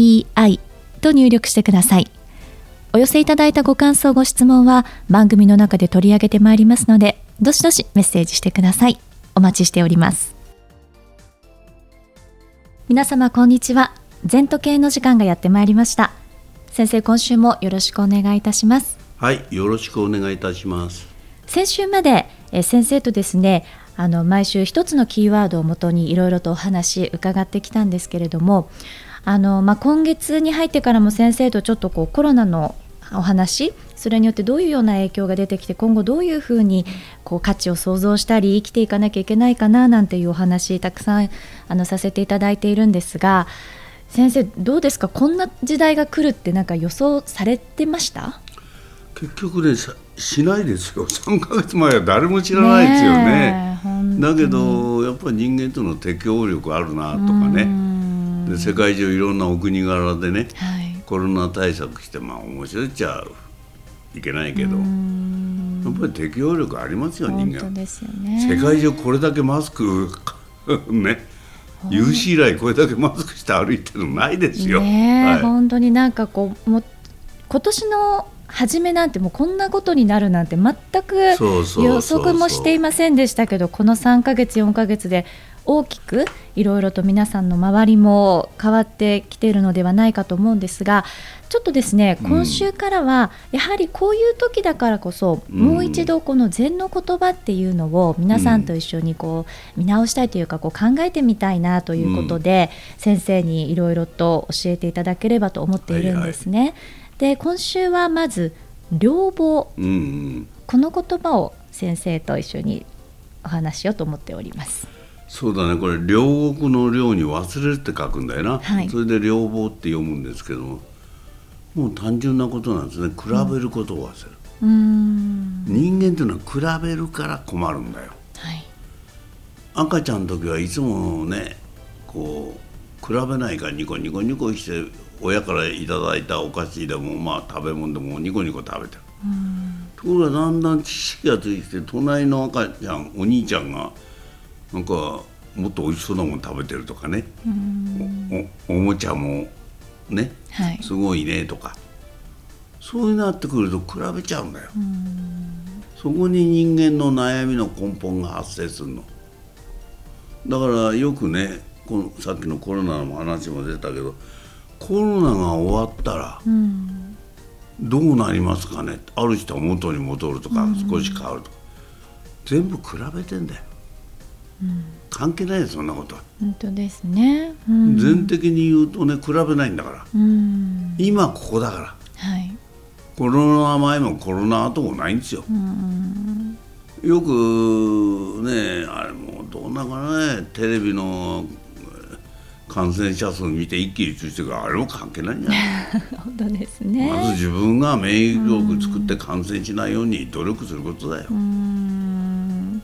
ZENTOKEIEI と入力してください。お寄せいただいたご感想、ご質問は番組の中で取り上げてまいりますので、どしどしメッセージしてください。お待ちしております。皆様、こんにちは。全時計の時間がやってまいりました。先生、今週もよろしくお願いいたします。はい、よろしくお願いいたします。先週まで、え先生とですねあの毎週一つのキーワードをもとにいろいろとお話伺ってきたんですけれどもあの、まあ、今月に入ってからも先生とちょっとこうコロナのお話それによってどういうような影響が出てきて今後どういうふうにこう価値を創造したり生きていかなきゃいけないかななんていうお話たくさんあのさせていただいているんですが先生どうですか？こんな時代が来るってなんか予想されてました？結局ねしないですよ。3か月前は誰も知らないですよね。だけどやっぱり人間との適応力あるなとかねで世界中いろんなお国柄でね、はい、コロナ対策してまあ面白いっちゃいけないけど。やっぱり適応力ありますよ人間、ね、世界中これだけマスクね有史以来これだけマスクして歩いてるのないですよ。ね、はい、本当になんかこうも今年の初めなんてもうこんなことになるなんて全く予測もしていませんでしたけどこの3ヶ月4ヶ月で大きくいろいろと皆さんの周りも変わってきているのではないかと思うんですがちょっとですね今週からはやはりこういう時だからこそ、うん、もう一度この禅の言葉っていうのを皆さんと一緒にこう見直したいというかこう考えてみたいなということで、うん、先生にいろいろと教えていただければと思っているんですね。はいはい。で今週はまず両方、うんうん、この言葉を先生と一緒にお話しようと思っておりますそうだね。これ両国の両に忘れるって書くんだよな、はい、それで両方って読むんですけどももう単純なことなんですね。比べることを忘れる、うん、人間っていうのは比べるから困るんだよ、はい、赤ちゃんの時はいつもねこう比べないからニコニコニコして親からいただいたお菓子でもまあ食べ物でもニコニコ食べてる、ところがだんだん知識がついて隣の赤ちゃんお兄ちゃんがなんかもっと美味しそうなもの食べてるとかね、おおもちゃもね、はい、すごいねとか。そういうなってくると比べちゃうんだよ。そこに人間の悩みの根本が発生するの。だからよくねこのさっきのコロナの話も出たけどコロナが終わったら、どうなりますかね？ある人は元に戻るとか、少し変わるとか。全部比べてんだよ、うん、関係ないよそんなこと。は本当ですね、うん、全的に言うとね比べないんだから、うん、今ここだから、はい、コロナ前もコロナ後もないんですよ、よくねあれもどうなんかね。テレビの感染者数見て一気についてからあれも関係ないんじゃない？本当ですね。まず自分が免疫力作って感染しないように努力することだよ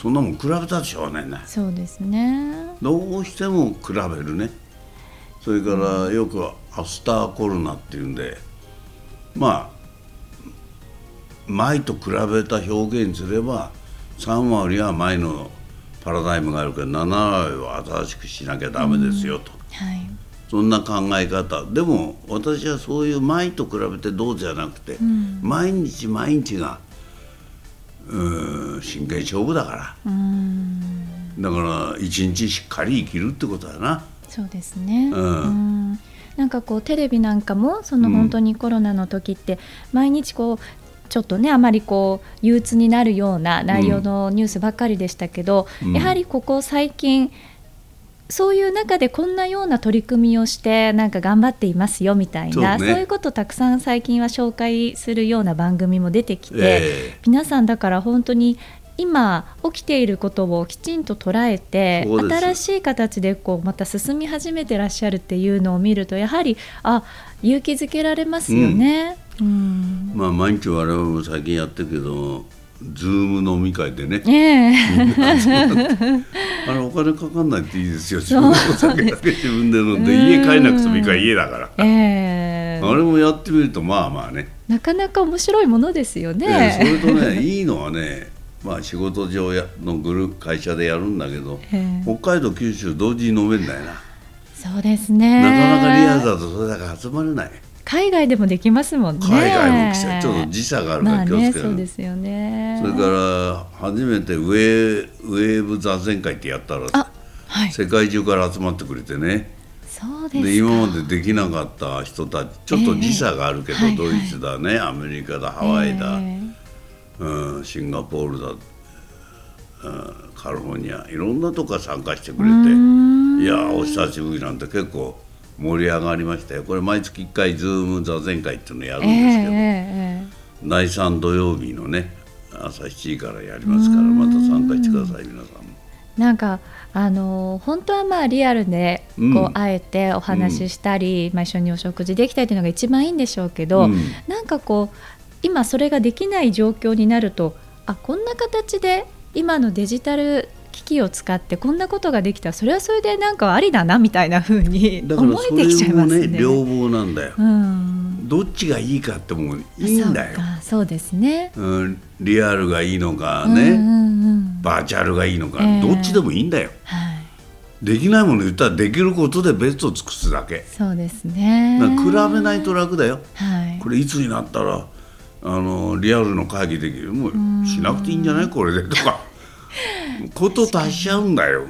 そんなもん比べたらしょうがないなそうですね。どうしても比べるね。それからよくアスターコロナっていうんでまあ前と比べた表現すれば3割は前のパラダイムがあるから7割は新しくしなきゃダメですよと、はい、そんな考え方。でも私はそういう前と比べてどうじゃなくて、うん、毎日毎日がうん真剣勝負だから。だから一日しっかり生きるってことだな。そうですね。うん。なんかこうテレビなんかもその本当にコロナの時って毎日こうちょっとねあまりこう憂鬱になるような内容のニュースばっかりでしたけど、うん、やはりここ最近そういう中でこんなような取り組みをしてなんか頑張っていますよみたいなそう、ね,、いうことをたくさん最近は紹介するような番組も出てきて、えー、皆さんだから本当に今起きていることをきちんと捉えて新しい形でこうまた進み始めてらっしゃるっていうのを見るとやはりあ勇気づけられますよね。うん、まあ毎日我々も最近やってるけどズーム飲み会でね、えー、あれお金かかんないっていいですよ。自分のお酒だけ自分で飲んで家帰らなくてもいいから家だから、えー、あれもやってみるとまあまあね。なかなか面白いものですよね、えー、それとねいいのはね まあ仕事上やのグループ会社でやるんだけど、えー、北海道九州同時に飲めんだよな。そうですね。なかなかリアルだとそれだけ集まれない海外でもできますもんね。海外もちょっと時差があるから気をつける、まあね、そうですよね。それから初めてウェウェブ座禅会ってやったら、はい、世界中から集まってくれてね。そうでで今までできなかった人たちちょっと時差があるけど、えー、ドイツだね、はいはい、アメリカだハワイだ、えー、うん、シンガポールだ、うん、カリフォルニアいろんなとこから参加してくれていやお久しぶりなんて結構盛り上がりましたよ。これ毎月1回 Zoom 座禅会っていうのやるんですけど、えー、第3土曜日のね朝7時からやりますからまた参加してください皆さんも。なんかあの本当はまあリアルでこう、うん、会えてお話ししたり、うん、まあ、一緒にお食事できたりというのが一番いいんでしょうけど、うん、なんかこう今それができない状況になるとあこんな形で今のデジタル機器を使ってこんなことができたそれはそれでなんかありだなみたいなふうに思えてきちゃいますね。ね両方なんだよ、うん、どっちがいいかってもいいんだよ。そうですね、うん、リアルがいいのかね、うんうんうん、バーチャルがいいのか、えー、どっちでもいいんだよ。はい。できないもの言ったらできることでベストを尽くすだけ。そうですね。比べないと楽だよ、はい、これいつになったらあのリアルの会議できる？もうしなくていいんじゃない？これでとかこと足しちゃうんだよ。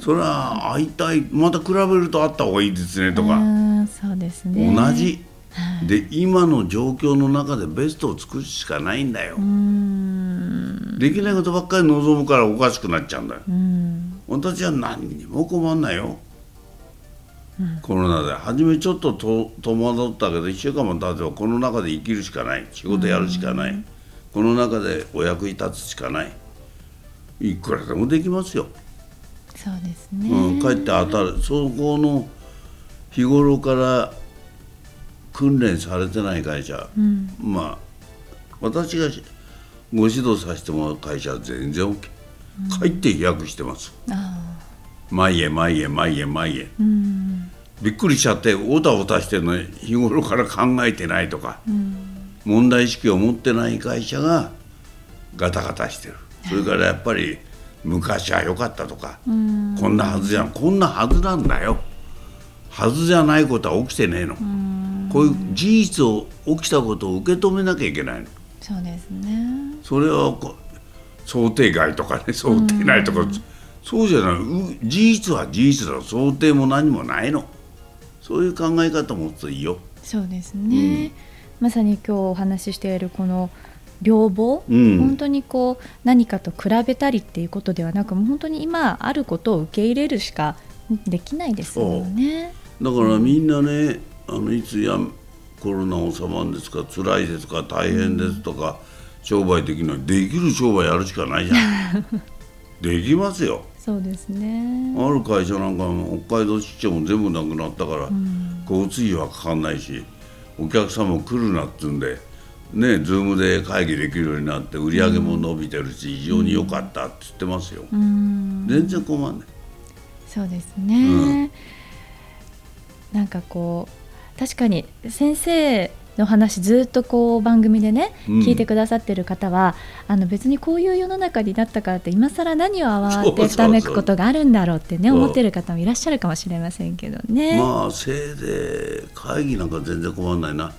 それは会いたいまた比べると会った方がいいですねとかそうですね同じ、で今の状況の中でベストを尽くすしかないんだよ。できないことばっかり望むからおかしくなっちゃうんだよ。私は何にも困んないよ。コロナで初めちょっとと戸惑ったけど1週間も経てばこの中で生きるしかない仕事やるしかない。この中でお役に立つしかない。いくらでもできますよ。そうですね、うん、帰って当たる。そこの日頃から訓練されてない会社、うん、まあ私がご指導させてもらう会社は全然 OK、うん、帰って飛躍してます。前へ前へ前へ前へ、うん、びっくりしちゃっておたおたしてるの日頃から考えてないとか、うん問題意識を持ってない会社がガタガタしてる。それからやっぱり昔は良かったとかこんなはずじゃん。こんなはずなんだよ。はずじゃないことは起きてねえの。こういう事実を起きたことを受け止めなきゃいけないの。そうですね。それは想定外とかね想定内とかそうじゃない事実は事実だ想定も何もないの。そういう考え方持つといいよ。そうですね、うんまさに今日お話ししているこの両方、うん、本当にこう何かと比べたりっていうことではなくもう本当に今あることを受け入れるしかできないですよね。だからみんなね、あのいつやコロナ収まるんですか辛いですか大変ですとか、うん、商売できない。できる商売やるしかないじゃん。できますよ。そうですね。ある会社なんか北海道出張も全部なくなったから、うん、交通費はかかんないしお客さんも来るなっつうんでねズームで会議できるようになって売り上げも伸びてるし、非常に良かったって言ってますよ、全然困んない。そうですね、うん、なんかこう確かに先生の話ずっとこう番組でね、うん、聞いてくださってる方はあの別にこういう世の中になったからって今更何を慌てふためくことがあるんだろうってね思ってる方もいらっしゃるかもしれませんけどね。まあせいで会議なんか全然困んないな。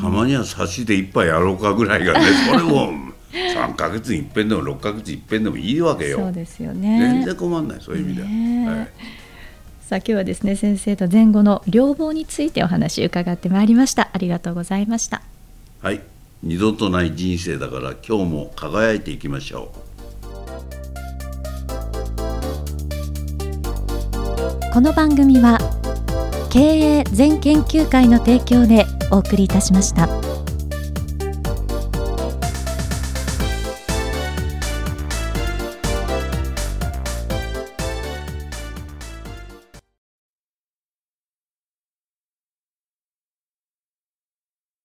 たまには差しで一杯やろうかぐらいがね それも3か月に一遍でも6か月に一遍でもいいわけよ。そうですよね全然困んないそういう意味では。ねはいさあ今日はですね先生と前後の両方についてお話伺ってまいりました。ありがとうございました。はい。二度とない人生だから今日も輝いていきましょう。この番組は経営全研究会の提供でお送りいたしました。